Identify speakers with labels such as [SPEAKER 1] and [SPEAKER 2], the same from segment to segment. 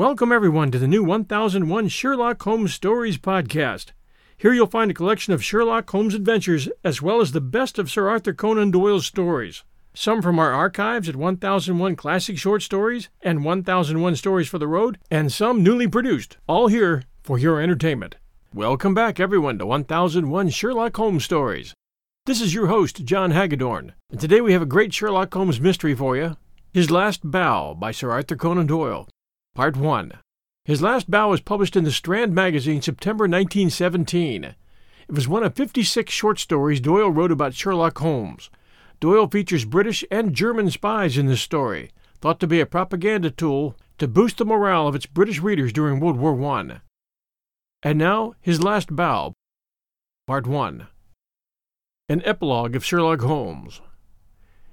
[SPEAKER 1] Welcome, everyone, to the new 1001 Sherlock Holmes Stories podcast. Here you'll find a collection of Sherlock Holmes adventures as well as the best of Sir Arthur Conan Doyle's stories. Some from our archives at 1001 Classic Short Stories and 1001 Stories for the Road, and some newly produced, all here for your entertainment. Welcome back, everyone, to 1001 Sherlock Holmes Stories. This is your host, John Hagedorn, and today we have a great Sherlock Holmes mystery for you His Last Bow by Sir Arthur Conan Doyle. Part 1. His Last Bow was published in the Strand magazine September 1917. It was one of 56 short stories Doyle wrote about Sherlock Holmes. Doyle features British and German spies in this story, thought to be a propaganda tool to boost the morale of its British readers during World War I. And now, His Last Bow, Part 1. An Epilogue of Sherlock Holmes.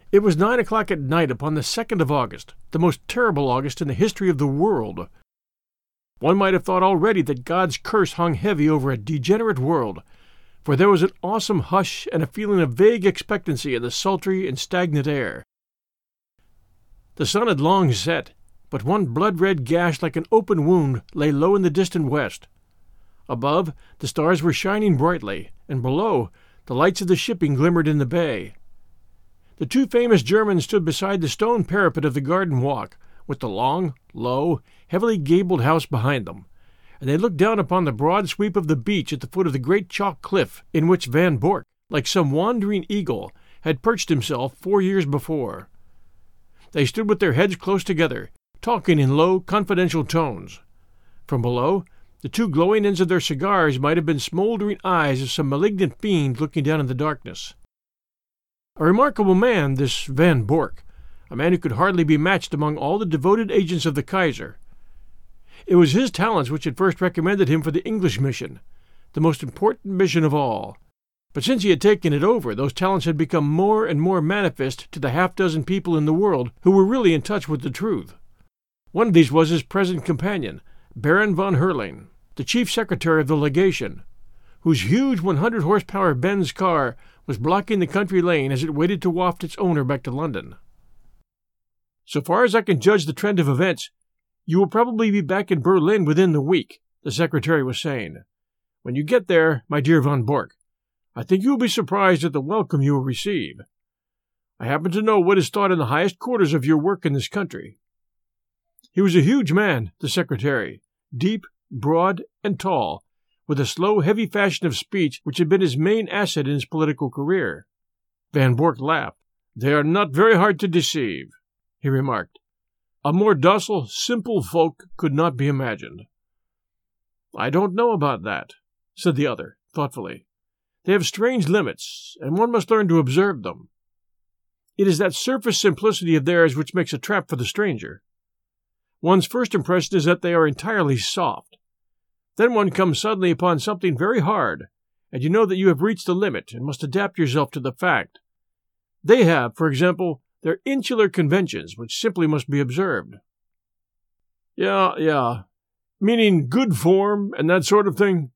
[SPEAKER 1] It was nine o'clock at night upon the second of August, the most terrible August in the history of the world. One might have thought already that God's curse hung heavy over a degenerate world, for there was an awesome hush and a feeling of vague expectancy in the sultry and stagnant air. The sun had long set, but one blood red gash like an open wound lay low in the distant west. Above, the stars were shining brightly, and below, the lights of the shipping glimmered in the bay. The two famous Germans stood beside the stone parapet of the garden walk, with the long, low, heavily gabled house behind them, and they looked down upon the broad sweep of the beach at the foot of the great chalk cliff in which Von Bork, like some wandering eagle, had perched himself four years before. They stood with their heads close together, talking in low, confidential tones. From below, the two glowing ends of their cigars might have been smoldering eyes of some malignant fiend looking down in the darkness. A remarkable man, this Von Bork, a man who could hardly be matched among all the devoted agents of the Kaiser. It was his talents which had first recommended him for the English mission, the most important mission of all. But since he had taken it over, those talents had become more and more manifest to the half dozen people in the world who were really in touch with the truth. One of these was his present companion, Baron von Herling, the chief secretary of the legation, whose huge 100 horsepower Benz car was blocking the country lane as it waited to waft its owner back to London. So far as I can judge the trend of events, you will probably be back in Berlin within the week, the secretary was saying. When you get there, my dear von Bork, I think you will be surprised at the welcome you will receive. I happen to know what is thought in the highest quarters of your work in this country. He was a huge man, the secretary, deep, broad, and tall, with a slow, heavy fashion of speech which had been his main asset in his political career. Von Bork laughed. They are not very hard to deceive, he remarked. A more docile, simple folk could not be imagined. I don't know about that, said the other, thoughtfully. They have strange limits, and one must learn to observe them. It is that surface simplicity of theirs which makes a trap for the stranger. One's first impression is that they are entirely soft, then one comes suddenly upon something very hard, and you know that you have reached the limit and must adapt yourself to the fact. They have, for example, their insular conventions, which simply must be observed. Yeah, yeah. Meaning good form and that sort of thing?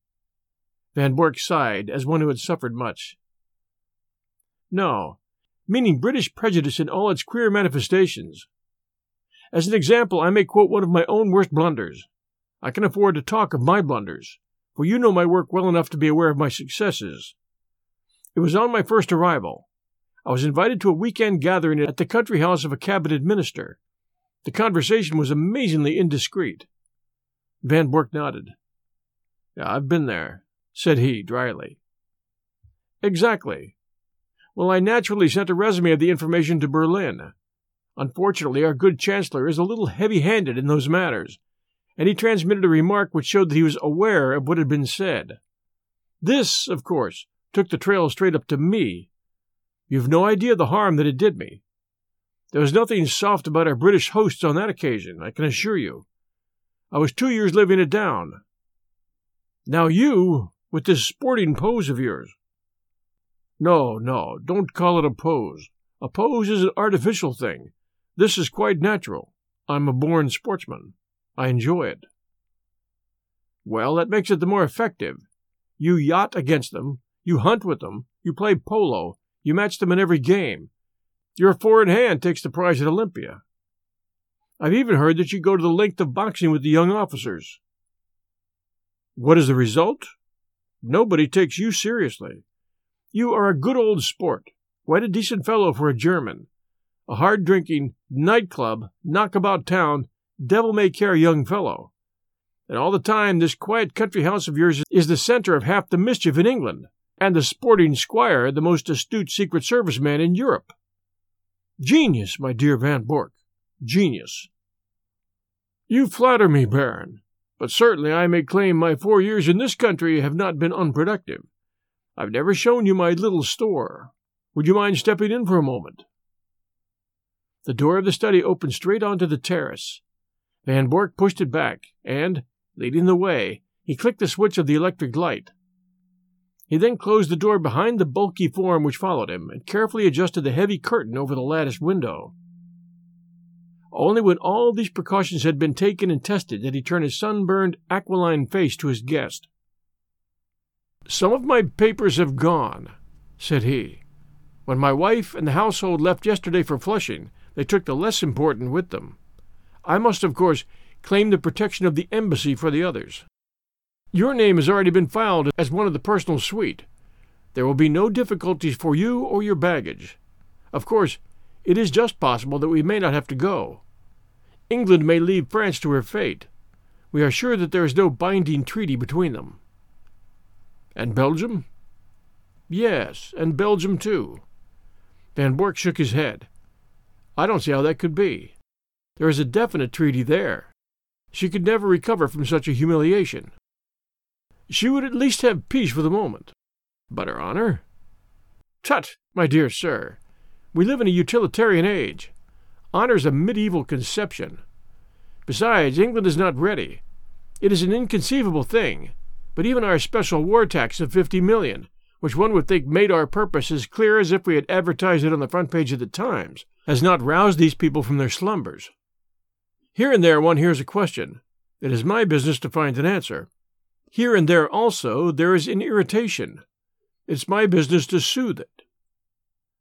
[SPEAKER 1] Von Bork sighed, as one who had suffered much. No, meaning British prejudice in all its queer manifestations. As an example, I may quote one of my own worst blunders. I can afford to talk of my blunders, for you know my work well enough to be aware of my successes. It was on my first arrival. I was invited to a weekend gathering at the country house of a cabinet minister. The conversation was amazingly indiscreet. Von Bork nodded. Yeah, I've been there, said he dryly. Exactly. Well, I naturally sent a resume of the information to Berlin. Unfortunately, our good chancellor is a little heavy handed in those matters, and he transmitted a remark which showed that he was aware of what had been said. This, of course, took the trail straight up to me. You've no idea the harm that it did me. There was nothing soft about our British hosts on that occasion, I can assure you. I was two years living it down. Now you, with this sporting pose of yours. No, no, don't call it a pose. A pose is an artificial thing. This is quite natural. I'm a born sportsman. I enjoy it. Well, that makes it the more effective. You yacht against them, you hunt with them, you play polo, you match them in every game. Your four in hand takes the prize at Olympia. I've even heard that you go to the length of boxing with the young officers. What is the result? Nobody takes you seriously. You are a good old sport, quite a decent fellow for a German, a hard drinking, nightclub, knockabout town, devil may care young fellow. And all the time, this quiet country house of yours is the center of half the mischief in England, and the sporting squire the most astute Secret Service man in Europe. Genius, my dear Von Bork, genius. You flatter me, Baron, but certainly I may claim my four years in this country have not been unproductive. I've never shown you my little store. Would you mind stepping in for a moment? The door of the study opened straight onto the terrace. Von Bork pushed it back, and, leading the way, he clicked the switch of the electric light. He then closed the door behind the bulky form which followed him, and carefully adjusted the heavy curtain over the latticed window. Only when all these precautions had been taken and tested did he turn his sunburned, aquiline face to his guest. Some of my papers have gone, said he. When my wife and the household left yesterday for Flushing, they took the less important with them. I must, of course, claim the protection of the embassy for the others. Your name has already been filed as one of the personal suite. There will be no difficulties for you or your baggage. Of course, it is just possible that we may not have to go. England may leave France to her fate. We are sure that there is no binding treaty between them. And Belgium? Yes, and Belgium too. Von Bork shook his head. I don't see how that could be. There is a definite treaty there. She could never recover from such a humiliation. She would at least have peace for the moment. But her honor? Tut, my dear sir. We live in a utilitarian age. Honor is a medieval conception. Besides, England is not ready. It is an inconceivable thing, but even our special war tax of fifty million, which one would think made our purpose as clear as if we had advertised it on the front page of the Times, has not roused these people from their slumbers. Here and there one hears a question. It is my business to find an answer. Here and there also there is an irritation. It's my business to soothe it.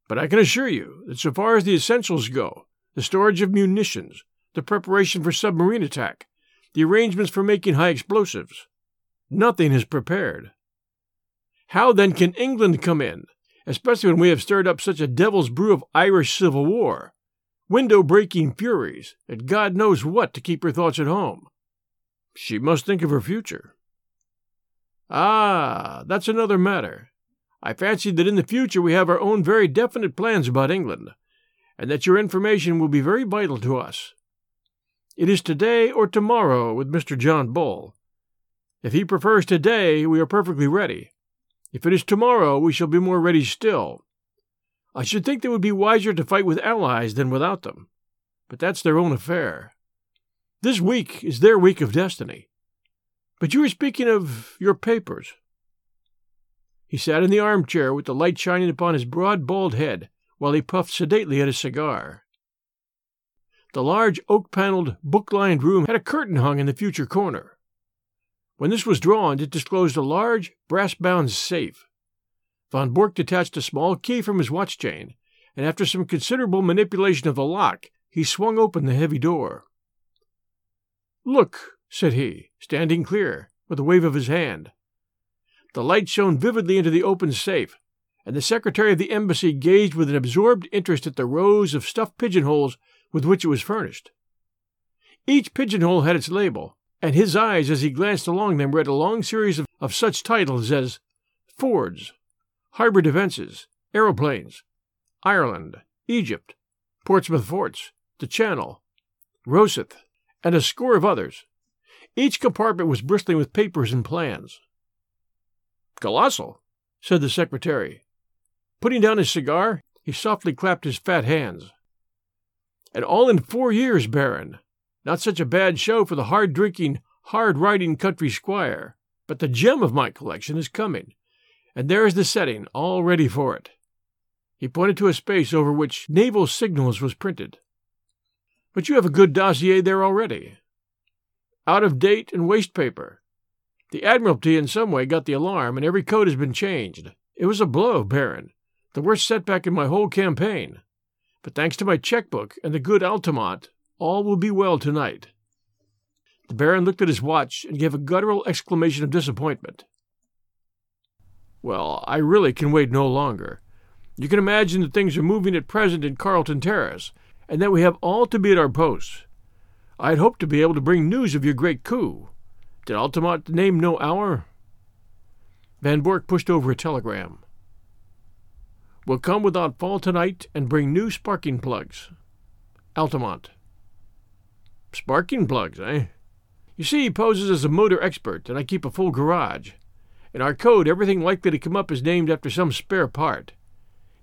[SPEAKER 1] But I can assure you that so far as the essentials go, the storage of munitions, the preparation for submarine attack, the arrangements for making high explosives, nothing is prepared. How then can England come in, especially when we have stirred up such a devil's brew of Irish civil war, window breaking furies, and God knows what to keep her thoughts at home? She must think of her future. Ah, that's another matter. I fancied that in the future we have our own very definite plans about England, and that your information will be very vital to us. It is today or tomorrow with Mr. John Bull. If he prefers today, we are perfectly ready. If it is tomorrow, we shall be more ready still. I should think it would be wiser to fight with allies than without them, but that's their own affair. This week is their week of destiny. But you were speaking of your papers. He sat in the armchair with the light shining upon his broad, bald head while he puffed sedately at his cigar. The large oak paneled, book lined room had a curtain hung in the future corner. When this was drawn, it disclosed a large, brass bound safe. Von Bork detached a small key from his watch chain, and after some considerable manipulation of the lock, he swung open the heavy door. Look, said he, standing clear, with a wave of his hand. The light shone vividly into the open safe, and the secretary of the embassy gazed with an absorbed interest at the rows of stuffed pigeonholes with which it was furnished. Each pigeonhole had its label, and his eyes, as he glanced along them, read a long series of, of such titles as Fords, Harbor Defenses, Aeroplanes, Ireland, Egypt, Portsmouth Forts, the Channel, Rosyth, and a score of others. Each compartment was bristling with papers and plans. Colossal, said the secretary. Putting down his cigar, he softly clapped his fat hands. And all in four years, Baron. Not such a bad show for the hard drinking, hard riding country squire. But the gem of my collection is coming, and there is the setting, all ready for it. He pointed to a space over which Naval Signals was printed. But you have a good dossier there already out of date and waste paper. The Admiralty in some way got the alarm, and every code has been changed. It was a blow, Baron, the worst setback in my whole campaign. But thanks to my checkbook and the good Altamont, all will be well tonight. The Baron looked at his watch and gave a guttural exclamation of disappointment. Well, I really can wait no longer. You can imagine that things are moving at present in Carlton Terrace, and that we have all to be at our posts. I had hoped to be able to bring news of your great coup. Did Altamont name no hour? Von Bork pushed over a telegram. Will come without fault tonight and bring new sparking plugs. Altamont. Sparking plugs, eh? You see, he poses as a motor expert, and I keep a full garage. In our code, everything likely to come up is named after some spare part.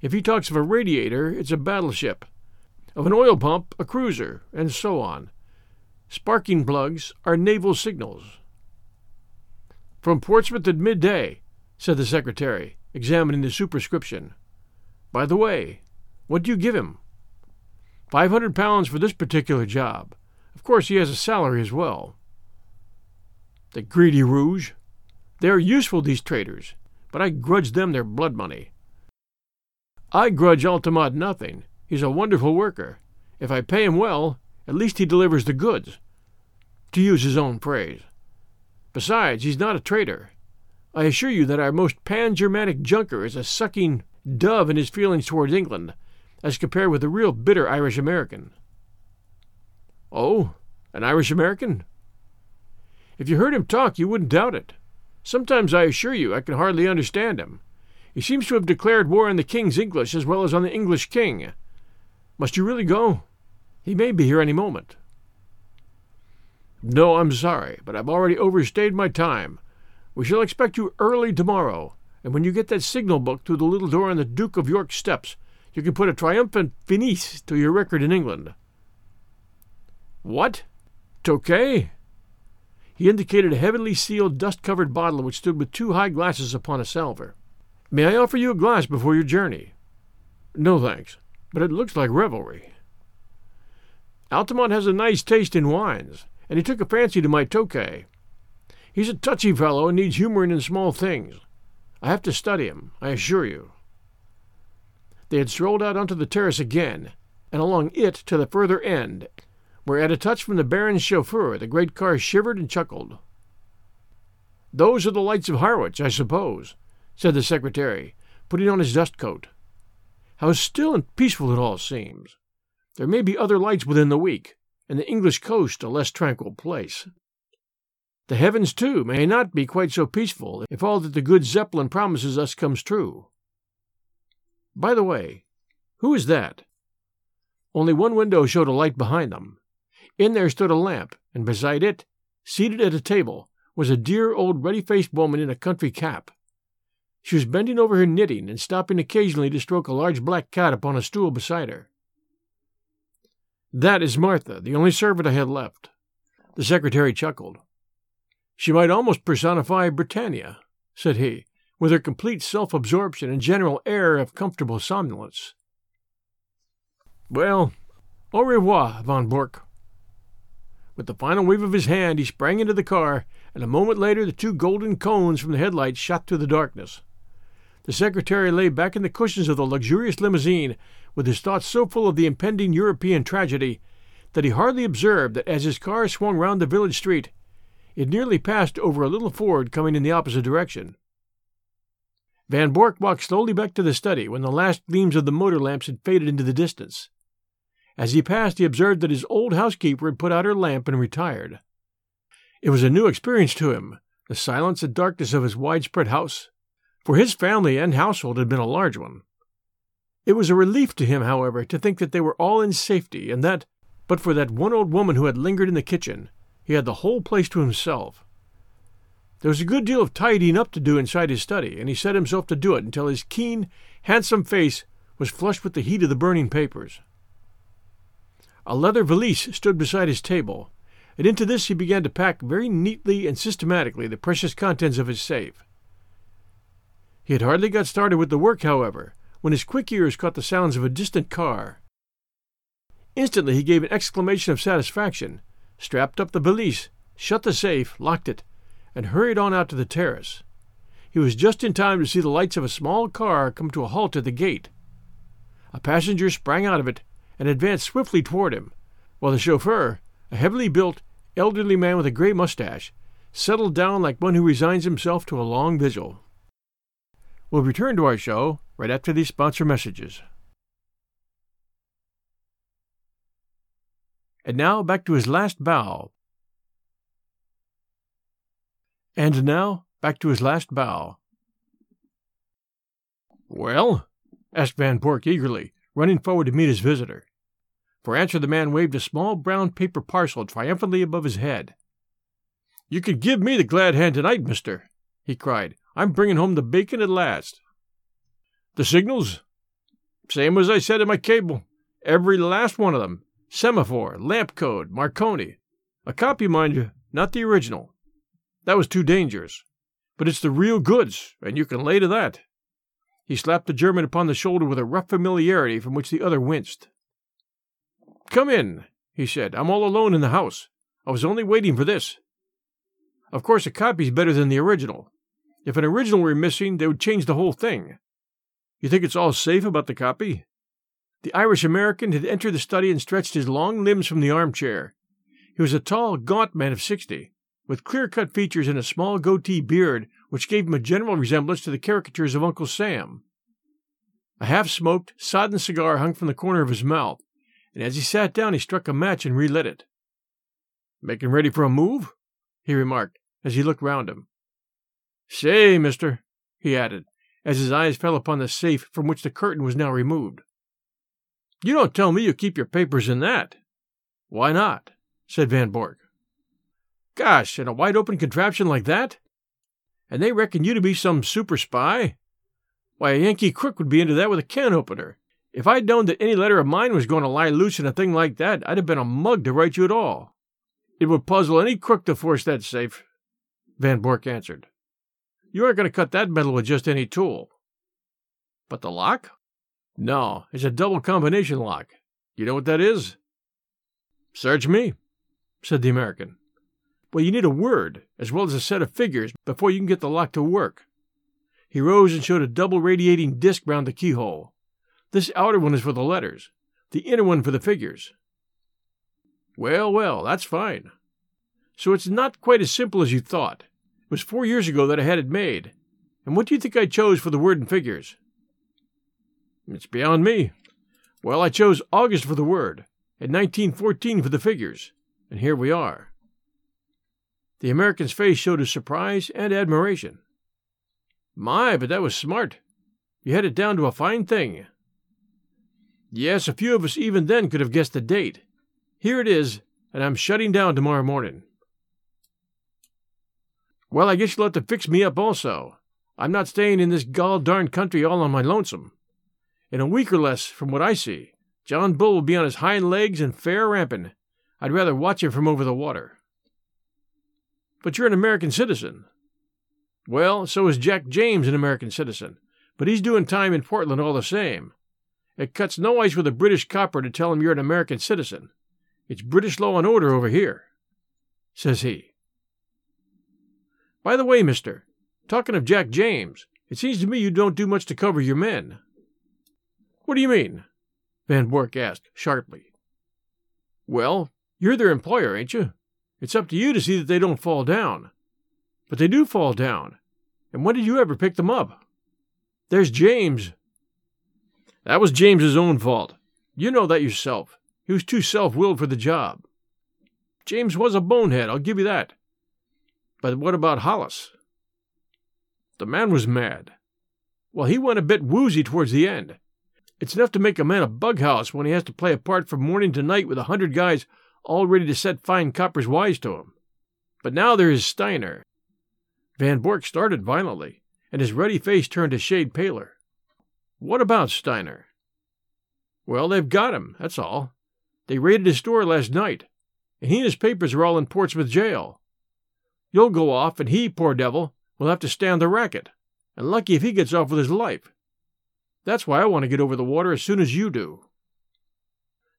[SPEAKER 1] If he talks of a radiator, it's a battleship. Of an oil pump, a cruiser, and so on. Sparking plugs are naval signals. From Portsmouth at midday, said the secretary, examining the superscription. By the way, what do you give him? Five hundred pounds for this particular job. Of course, he has a salary as well. The greedy rouge. They are useful, these traders, but I grudge them their blood money. I grudge Altamont nothing. He's a wonderful worker. If I pay him well, at least he delivers the goods, to use his own phrase. Besides, he's not a traitor. I assure you that our most pan Germanic junker is a sucking dove in his feelings towards England, as compared with a real bitter Irish American. Oh, an Irish American? If you heard him talk, you wouldn't doubt it. Sometimes, I assure you, I can hardly understand him. He seems to have declared war on the King's English as well as on the English King. Must you really go? He may be here any moment. No, I'm sorry, but I've already overstayed my time. We shall expect you early tomorrow, and when you get that signal book through the little door on the Duke of York's steps, you can put a triumphant finis to your record in England. What? Tokay? He indicated a heavily sealed, dust covered bottle which stood with two high glasses upon a salver. May I offer you a glass before your journey? No, thanks, but it looks like revelry. Altamont has a nice taste in wines, and he took a fancy to my Tokay. He's a touchy fellow and needs humoring in small things. I have to study him, I assure you. They had strolled out onto the terrace again, and along it to the further end, where at a touch from the Baron's chauffeur the great car shivered and chuckled. Those are the lights of Harwich, I suppose, said the secretary, putting on his dust coat. How still and peaceful it all seems. There may be other lights within the week, and the English coast a less tranquil place. The heavens, too, may not be quite so peaceful if all that the good Zeppelin promises us comes true. By the way, who is that? Only one window showed a light behind them. In there stood a lamp, and beside it, seated at a table, was a dear old ruddy faced woman in a country cap. She was bending over her knitting and stopping occasionally to stroke a large black cat upon a stool beside her. That is Martha, the only servant I had left. The secretary chuckled. She might almost personify Britannia, said he, with her complete self absorption and general air of comfortable somnolence. Well, au revoir, von Bork. With the final wave of his hand, he sprang into the car, and a moment later the two golden cones from the headlights shot through the darkness. The secretary lay back in the cushions of the luxurious limousine, with his thoughts so full of the impending European tragedy that he hardly observed that as his car swung round the village street, it nearly passed over a little Ford coming in the opposite direction. Von Bork walked slowly back to the study when the last gleams of the motor lamps had faded into the distance. As he passed, he observed that his old housekeeper had put out her lamp and retired. It was a new experience to him, the silence and darkness of his widespread house, for his family and household had been a large one. It was a relief to him, however, to think that they were all in safety, and that, but for that one old woman who had lingered in the kitchen, he had the whole place to himself. There was a good deal of tidying up to do inside his study, and he set himself to do it until his keen, handsome face was flushed with the heat of the burning papers. A leather valise stood beside his table, and into this he began to pack very neatly and systematically the precious contents of his safe. He had hardly got started with the work, however, when his quick ears caught the sounds of a distant car. Instantly he gave an exclamation of satisfaction, strapped up the valise, shut the safe, locked it, and hurried on out to the terrace. He was just in time to see the lights of a small car come to a halt at the gate. A passenger sprang out of it and advanced swiftly toward him, while the chauffeur, a heavily built, elderly man with a gray mustache, settled down like one who resigns himself to a long vigil. We'll return to our show right after these sponsor messages. And now back to his last bow. And now back to his last bow. Well? asked Von Bork eagerly, running forward to meet his visitor. For answer, the man waved a small brown paper parcel triumphantly above his head. You can give me the glad hand tonight, mister, he cried. I'm bringing home the bacon at last. The signals? Same as I said in my cable. Every last one of them. Semaphore, lamp code, Marconi. A copy, mind you, not the original. That was too dangerous. But it's the real goods, and you can lay to that. He slapped the German upon the shoulder with a rough familiarity from which the other winced. Come in, he said. I'm all alone in the house. I was only waiting for this. Of course, a copy's better than the original. If an original were missing, they would change the whole thing. You think it's all safe about the copy? The Irish American had entered the study and stretched his long limbs from the armchair. He was a tall, gaunt man of sixty, with clear cut features and a small goatee beard which gave him a general resemblance to the caricatures of Uncle Sam. A half smoked, sodden cigar hung from the corner of his mouth, and as he sat down he struck a match and relit it. Making ready for a move? he remarked as he looked round him. Say, mister, he added, as his eyes fell upon the safe from which the curtain was now removed. You don't tell me you keep your papers in that. Why not? said Von Bork. Gosh, in a wide open contraption like that? And they reckon you to be some super spy? Why, a Yankee crook would be into that with a can opener. If I'd known that any letter of mine was going to lie loose in a thing like that, I'd have been a mug to write you at all. It would puzzle any crook to force that safe, Von Bork answered. You aren't going to cut that metal with just any tool. But the lock? No, it's a double combination lock. You know what that is? Search me, said the American. Well, you need a word, as well as a set of figures, before you can get the lock to work. He rose and showed a double radiating disc round the keyhole. This outer one is for the letters, the inner one for the figures. Well, well, that's fine. So it's not quite as simple as you thought. It was four years ago that I had it made. And what do you think I chose for the word and figures? It's beyond me. Well, I chose August for the word, and 1914 for the figures, and here we are. The American's face showed his surprise and admiration. My, but that was smart. You had it down to a fine thing. Yes, a few of us even then could have guessed the date. Here it is, and I'm shutting down tomorrow morning. Well, I guess you'll have to fix me up also. I'm not staying in this gall darned country all on my lonesome. In a week or less, from what I see, John Bull will be on his hind legs and fair ramping. I'd rather watch him from over the water. But you're an American citizen. Well, so is Jack James an American citizen, but he's doing time in Portland all the same. It cuts no ice with a British copper to tell him you're an American citizen. It's British law and order over here, says he. By the way, mister, talking of Jack James, it seems to me you don't do much to cover your men. What do you mean? Von Bork asked sharply. Well, you're their employer, ain't you? It's up to you to see that they don't fall down. But they do fall down. And when did you ever pick them up? There's James. That was James's own fault. You know that yourself. He was too self willed for the job. James was a bonehead, I'll give you that. But what about Hollis? The man was mad. Well, he went a bit woozy towards the end. It's enough to make a man a bughouse when he has to play a part from morning to night with a hundred guys all ready to set fine coppers wise to him. But now there is Steiner. Von Bork started violently, and his ruddy face turned a shade paler. What about Steiner? Well, they've got him, that's all. They raided his store last night, and he and his papers are all in Portsmouth jail. You'll go off, and he, poor devil, will have to stand the racket, and lucky if he gets off with his life. That's why I want to get over the water as soon as you do.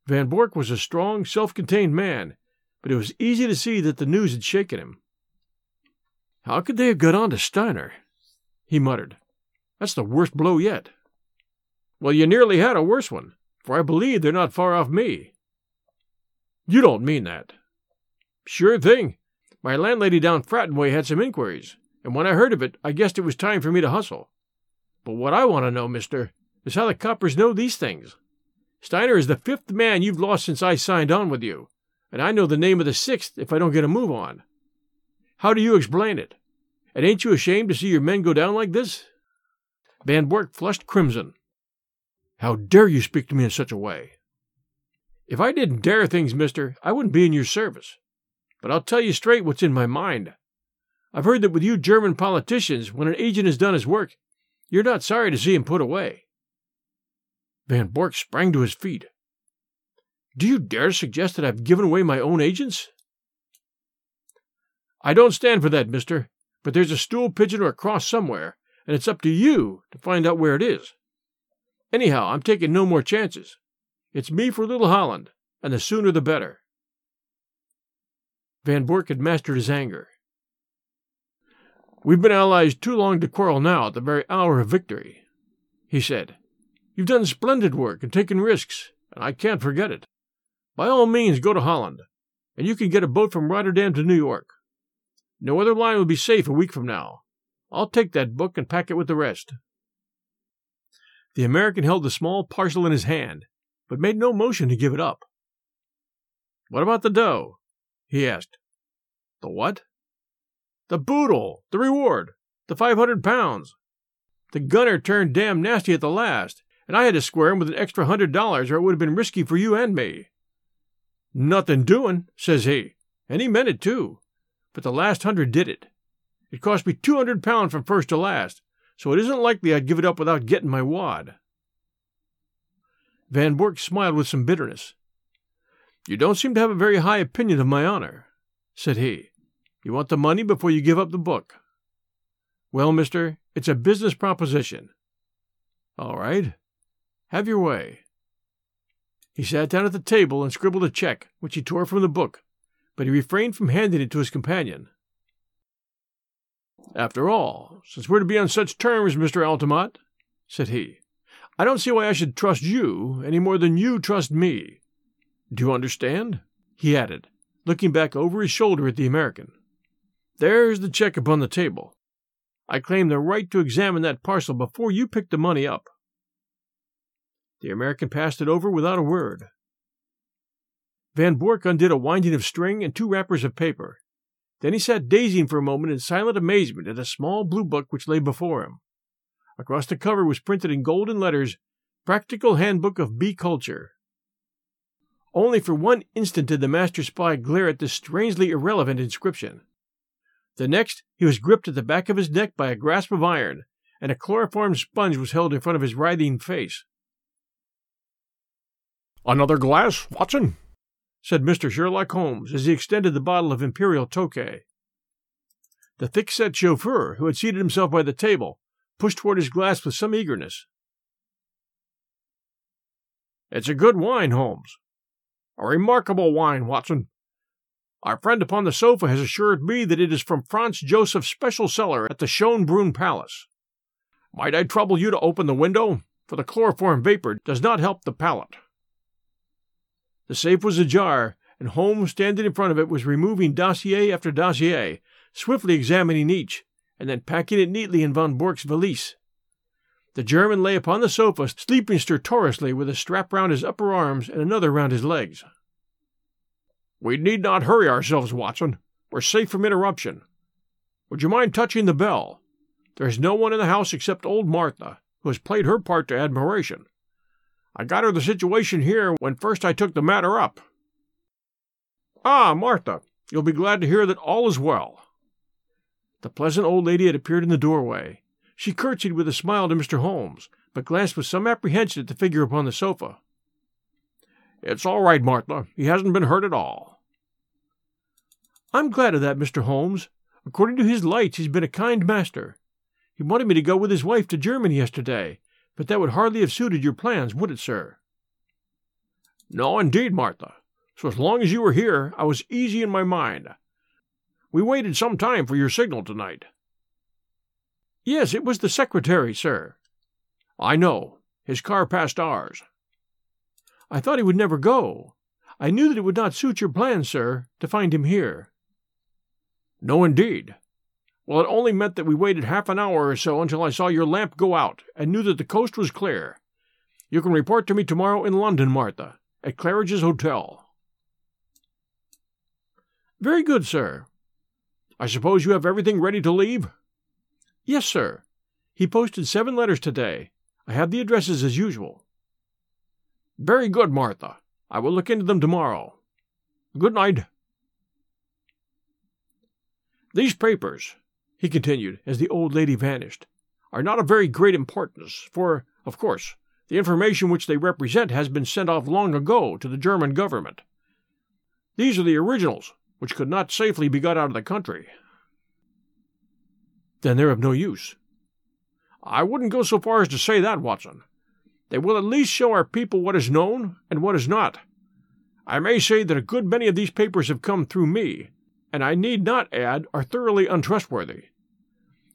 [SPEAKER 1] Von Bork was a strong, self contained man, but it was easy to see that the news had shaken him. How could they have got on to Steiner? he muttered. That's the worst blow yet. Well, you nearly had a worse one, for I believe they're not far off me. You don't mean that. Sure thing. My landlady down Fratton Way had some inquiries, and when I heard of it, I guessed it was time for me to hustle. But what I want to know, mister, is how the coppers know these things. Steiner is the fifth man you've lost since I signed on with you, and I know the name of the sixth if I don't get a move on. How do you explain it? And ain't you ashamed to see your men go down like this? Von Bork flushed crimson. How dare you speak to me in such a way? If I didn't dare things, mister, I wouldn't be in your service. But I'll tell you straight what's in my mind. I've heard that with you German politicians, when an agent has done his work, you're not sorry to see him put away. Von Bork sprang to his feet. Do you dare suggest that I've given away my own agents? I don't stand for that, mister, but there's a stool pigeon or a cross somewhere, and it's up to you to find out where it is. Anyhow, I'm taking no more chances. It's me for Little Holland, and the sooner the better. Von Bork had mastered his anger. We've been allies too long to quarrel now at the very hour of victory, he said. You've done splendid work and taken risks, and I can't forget it. By all means, go to Holland, and you can get a boat from Rotterdam to New York. No other line will be safe a week from now. I'll take that book and pack it with the rest. The American held the small parcel in his hand, but made no motion to give it up. What about the dough? he asked. The what? The boodle, the reward, the five hundred pounds. The gunner turned damn nasty at the last, and I had to square him with an extra hundred dollars or it would have been risky for you and me. Nothing doing, says he, and he meant it too. But the last hundred did it. It cost me two hundred pounds from first to last, so it isn't likely I'd give it up without getting my wad. Von Bork smiled with some bitterness. You don't seem to have a very high opinion of my honor, said he. You want the money before you give up the book. Well, mister, it's a business proposition. All right. Have your way. He sat down at the table and scribbled a check, which he tore from the book, but he refrained from handing it to his companion. After all, since we're to be on such terms, Mr. Altamont, said he, I don't see why I should trust you any more than you trust me. Do you understand? he added, looking back over his shoulder at the American. There's the check upon the table. I claim the right to examine that parcel before you pick the money up. The American passed it over without a word. Von Bork undid a winding of string and two wrappers of paper. Then he sat dazing for a moment in silent amazement at a small blue book which lay before him. Across the cover was printed in golden letters Practical Handbook of Bee Culture. Only for one instant did the master spy glare at this strangely irrelevant inscription. The next, he was gripped at the back of his neck by a grasp of iron, and a chloroform sponge was held in front of his writhing face. Another glass, Watson? Said Mr. Sherlock Holmes as he extended the bottle of Imperial Tokay. The thick set chauffeur, who had seated himself by the table, pushed toward his glass with some eagerness. It's a good wine, Holmes. A remarkable wine, Watson. Our friend upon the sofa has assured me that it is from Franz Joseph's special cellar at the Schönbrunn Palace. Might I trouble you to open the window, for the chloroform vapor does not help the palate. The safe was ajar, and Holmes, standing in front of it, was removing dossier after dossier, swiftly examining each, and then packing it neatly in von Bork's valise. The German lay upon the sofa, sleeping stertorously with a strap round his upper arms and another round his legs. We need not hurry ourselves, Watson. We're safe from interruption. Would you mind touching the bell? There's no one in the house except old Martha, who has played her part to admiration. I got her the situation here when first I took the matter up. Ah, Martha, you'll be glad to hear that all is well. The pleasant old lady had appeared in the doorway. She curtsied with a smile to Mr. Holmes, but glanced with some apprehension at the figure upon the sofa. It's all right, Martha. He hasn't been hurt at all. I'm glad of that, Mr. Holmes. According to his lights, he's been a kind master. He wanted me to go with his wife to Germany yesterday, but that would hardly have suited your plans, would it, sir? No, indeed, Martha. So as long as you were here, I was easy in my mind. We waited some time for your signal tonight. Yes, it was the secretary, sir. I know. His car passed ours. I thought he would never go. I knew that it would not suit your plans, sir, to find him here. No, indeed. Well, it only meant that we waited half an hour or so until I saw your lamp go out and knew that the coast was clear. You can report to me tomorrow in London, Martha, at Claridge's Hotel. Very good, sir. I suppose you have everything ready to leave? Yes, sir. He posted seven letters today. I have the addresses as usual. Very good, Martha. I will look into them tomorrow. Good night. These papers, he continued as the old lady vanished, are not of very great importance, for, of course, the information which they represent has been sent off long ago to the German government. These are the originals, which could not safely be got out of the country. Then they're of no use. I wouldn't go so far as to say that, Watson. They will at least show our people what is known and what is not. I may say that a good many of these papers have come through me, and I need not add are thoroughly untrustworthy.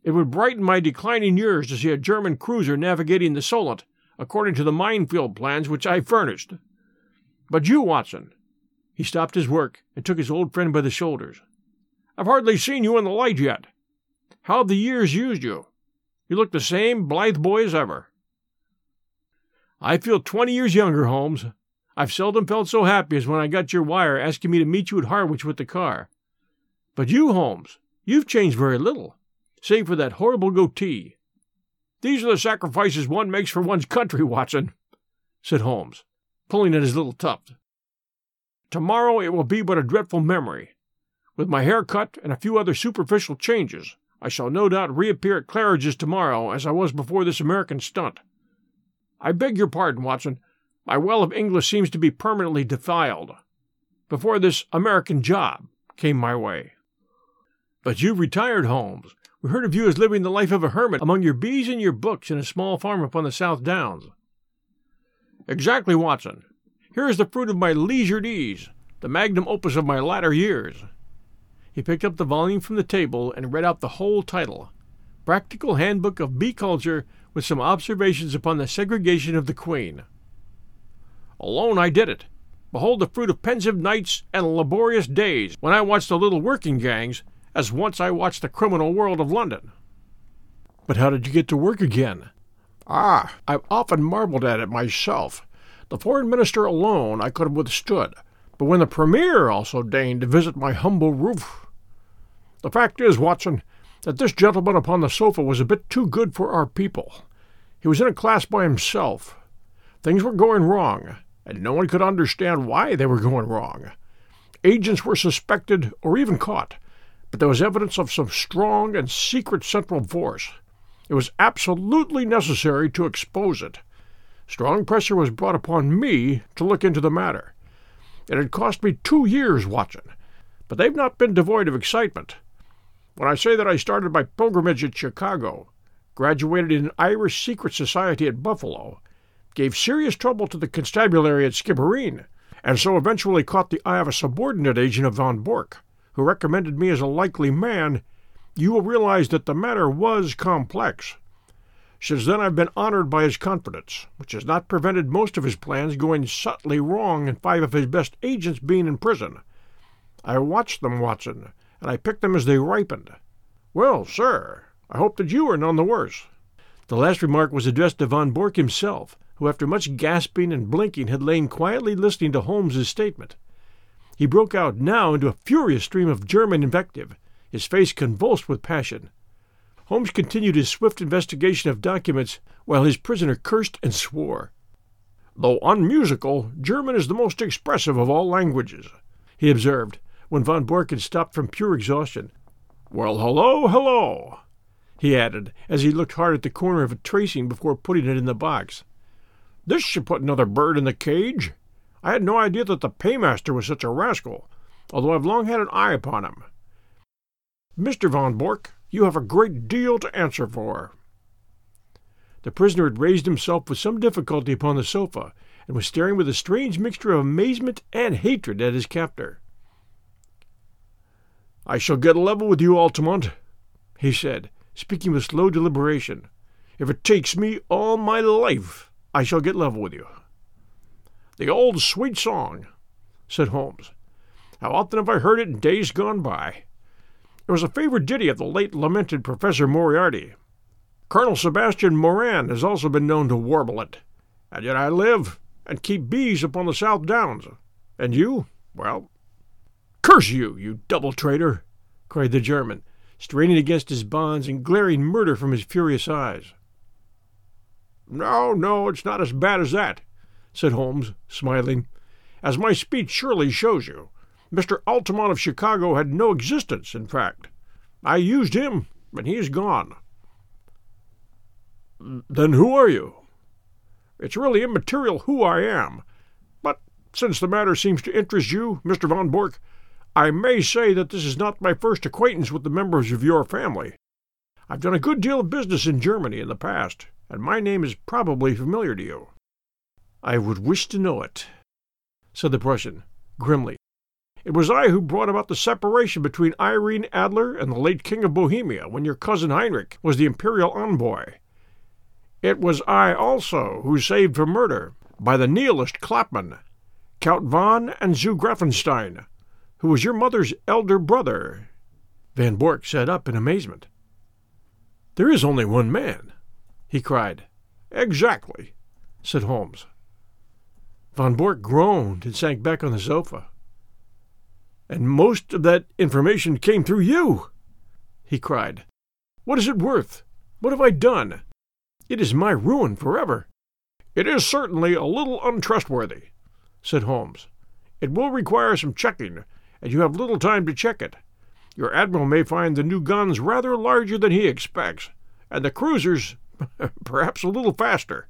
[SPEAKER 1] It would brighten my declining years to see a German cruiser navigating the Solent according to the minefield plans which I furnished. But you, Watson, he stopped his work and took his old friend by the shoulders. I've hardly seen you in the light yet. How have the years used you? You look the same blithe boy as ever. I feel twenty years younger, Holmes. I've seldom felt so happy as when I got your wire asking me to meet you at Harwich with the car. But you, Holmes, you've changed very little, save for that horrible goatee. These are the sacrifices one makes for one's country, Watson, said Holmes, pulling at his little tuft. Tomorrow it will be but a dreadful memory. With my hair cut and a few other superficial changes, I shall no doubt reappear at Claridge's tomorrow as I was before this American stunt. I beg your pardon, Watson. My well of English seems to be permanently defiled. Before this American job came my way. But you've retired, Holmes. We heard of you as living the life of a hermit among your bees and your books in a small farm upon the South Downs. Exactly, Watson. Here is the fruit of my leisured ease, the magnum opus of my latter years. He picked up the volume from the table and read out the whole title Practical Handbook of Bee Culture with some observations upon the segregation of the queen. Alone I did it. Behold the fruit of pensive nights and laborious days, when I watched the little working gangs, as once I watched the criminal world of London. But how did you get to work again? Ah, I've often marveled at it myself. The foreign minister alone I could have withstood, but when the premier also deigned to visit my humble roof. The fact is, Watson, that this gentleman upon the sofa was a bit too good for our people. He was in a class by himself. Things were going wrong, and no one could understand why they were going wrong. Agents were suspected or even caught, but there was evidence of some strong and secret central force. It was absolutely necessary to expose it. Strong pressure was brought upon me to look into the matter. It had cost me two years, Watson, but they've not been devoid of excitement. When I say that I started my pilgrimage at Chicago, graduated in an Irish secret society at Buffalo, gave serious trouble to the constabulary at Skibbereen, and so eventually caught the eye of a subordinate agent of von Bork, who recommended me as a likely man, you will realize that the matter was complex. Since then I've been honored by his confidence, which has not prevented most of his plans going subtly wrong and five of his best agents being in prison. I watched them, Watson, and I picked them as they ripened. Well, sir, I hope that you are none the worse. The last remark was addressed to von Bork himself, who after much gasping and blinking had lain quietly listening to Holmes's statement. He broke out now into a furious stream of German invective, his face convulsed with passion. Holmes continued his swift investigation of documents while his prisoner cursed and swore. Though unmusical, German is the most expressive of all languages, he observed, when von Bork had stopped from pure exhaustion. Well, hello, hello, he added, as he looked hard at the corner of a tracing before putting it in the box. This should put another bird in the cage. I had no idea that the paymaster was such a rascal, although I've long had an eye upon him. Mr. von Bork, you have a great deal to answer for. The prisoner had raised himself with some difficulty upon the sofa, and was staring with a strange mixture of amazement and hatred at his captor. I shall get level with you, Altamont, he said, speaking with slow deliberation. If it takes me all my life, I shall get level with you. Oh, the old sweet song, said Holmes. How often have I heard it in days gone by? It was a favorite ditty of the late lamented Professor Moriarty. Colonel Sebastian Moran has also been known to warble it. And yet I live and keep bees upon the South Downs. And you, well, curse you, you double traitor! cried the German, straining against his bonds and glaring murder from his furious eyes. No, no, it's not as bad as that, said Holmes, smiling, as my speech surely shows you. Mr. Altamont of Chicago had no existence, in fact. I used him, and he is gone. Then who are you? It's really immaterial who I am, but since the matter seems to interest you, Mr. von Bork, I may say that this is not my first acquaintance with the members of your family. I've done a good deal of business in Germany in the past, and my name is probably familiar to you. I would wish to know it, said the Prussian, grimly. It was I who brought about the separation between Irene Adler and the late King of Bohemia when your cousin Heinrich was the imperial envoy. It was I also who saved from murder, by the nihilist Klopman, Count von and zu Grafenstein, who was your mother's elder brother. Von Bork sat up in amazement. There is only one man, he cried. Exactly, said Holmes. Von Bork groaned and sank back on the sofa. And most of that information came through you, he cried. What is it worth? What have I done? It is my ruin forever. It is certainly a little untrustworthy, said Holmes. It will require some checking, and you have little time to check it. Your admiral may find the new guns rather larger than he expects, and the cruisers perhaps a little faster.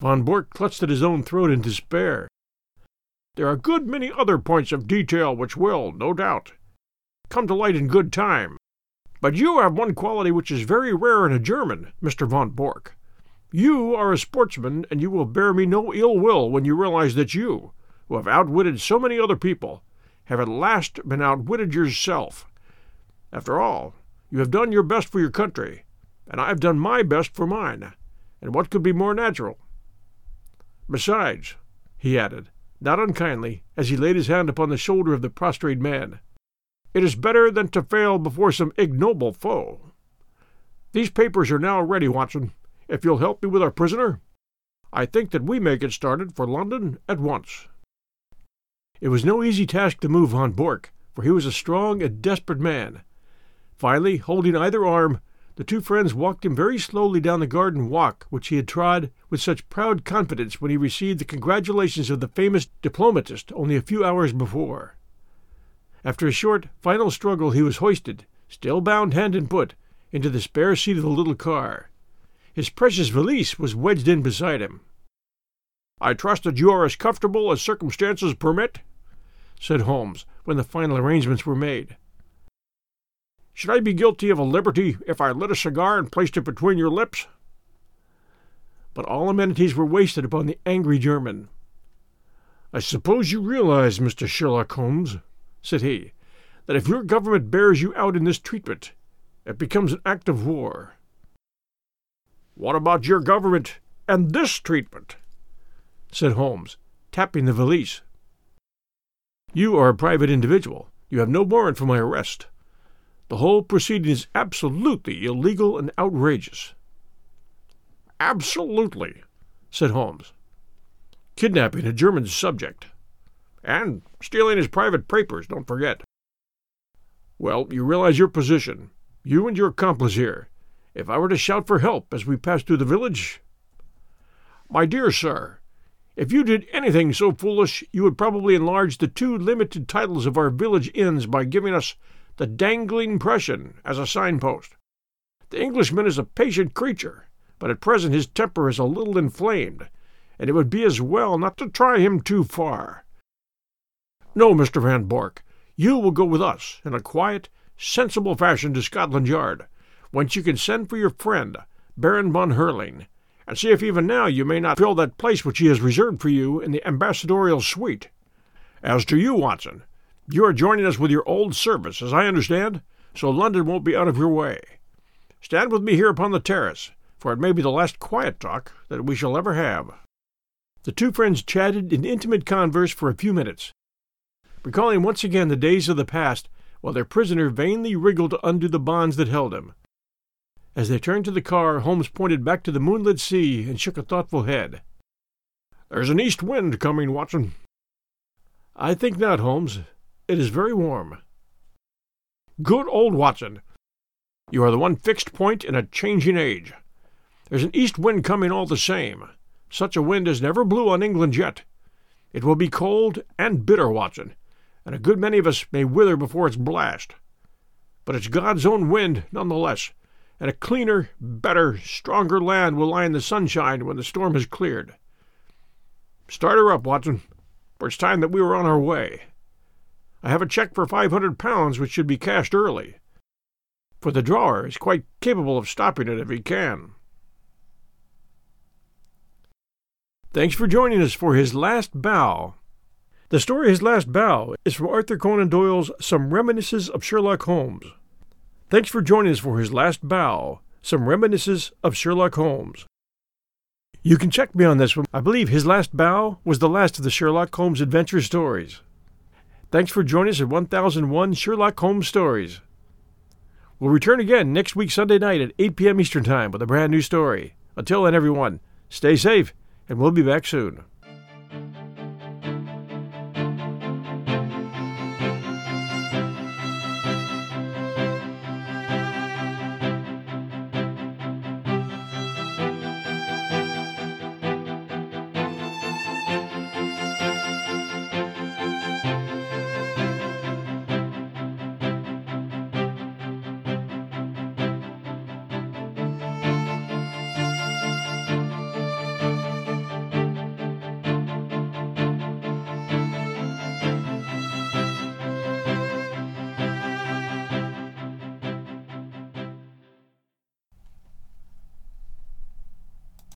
[SPEAKER 1] Von Bork clutched at his own throat in despair. There are a good many other points of detail which will, no doubt, come to light in good time. But you have one quality which is very rare in a German, Mr. von Bork. You are a sportsman, and you will bear me no ill will when you realize that you, who have outwitted so many other people, have at last been outwitted yourself. After all, you have done your best for your country, and I have done my best for mine. And what could be more natural? Besides, he added, not unkindly, as he laid his hand upon the shoulder of the prostrate man. It is better than to fail before some ignoble foe. These papers are now ready, Watson. If you'll help me with our prisoner, I think that we may get started for London at once. It was no easy task to move von Bork, for he was a strong and desperate man. Finally, holding either arm, the two friends walked him very slowly down the garden walk which he had trod with such proud confidence when he received the congratulations of the famous diplomatist only a few hours before. After a short, final struggle, he was hoisted, still bound hand and foot, into the spare seat of the little car. His precious valise was wedged in beside him. I trust that you are as comfortable as circumstances permit, said Holmes, when the final arrangements were made. Should I be guilty of a liberty if I lit a cigar and placed it between your lips? But all amenities were wasted upon the angry German. I suppose you realize, Mr. Sherlock Holmes, said he, that if your government bears you out in this treatment, it becomes an act of war. What about your government and this treatment? said Holmes, tapping the valise. You are a private individual. You have no warrant for my arrest. The whole proceeding is absolutely illegal and outrageous. Absolutely, said Holmes. Kidnapping a German subject. And stealing his private papers, don't forget. Well, you realize your position, you and your accomplice here. If I were to shout for help as we pass through the village. My dear sir, if you did anything so foolish, you would probably enlarge the two limited titles of our village inns by giving us the dangling Prussian as a signpost. The Englishman is a patient creature, but at present his temper is a little inflamed, and it would be as well not to try him too far. No, Mr. Von Bork, you will go with us in a quiet, sensible fashion to Scotland Yard, whence you can send for your friend, Baron von Herling, and see if even now you may not fill that place which he has reserved for you in the ambassadorial suite. As to you, Watson, you are joining us with your old service, as I understand, so London won't be out of your way. Stand with me here upon the terrace, for it may be the last quiet talk that we shall ever have. The two friends chatted in intimate converse for a few minutes, recalling once again the days of the past while their prisoner vainly wriggled under the bonds that held him. As they turned to the car, Holmes pointed back to the moonlit sea and shook a thoughtful head. There's an east wind coming, Watson. I think not, Holmes. It is very warm. Good old Watson. You are the one fixed point in a changing age. There's an east wind coming all the same. Such a wind as never blew on England yet. It will be cold and bitter, Watson, and a good many of us may wither before its blast. But it's God's own wind, none the less, and a cleaner, better, stronger land will lie in the sunshine when the storm has cleared. Start her up, Watson, for it's time that we were on our way. I have a check for five hundred pounds which should be cashed early, for the drawer is quite capable of stopping it if he can. Thanks for joining us for His Last Bow. The story His Last Bow is from Arthur Conan Doyle's Some Reminiscences of Sherlock Holmes. Thanks for joining us for His Last Bow, Some Reminiscences of Sherlock Holmes. You can check me on this one. I believe His Last Bow was the last of the Sherlock Holmes adventure stories. Thanks for joining us at 1001 Sherlock Holmes Stories. We'll return again next week, Sunday night at 8 p.m. Eastern Time with a brand new story. Until then, everyone, stay safe and we'll be back soon.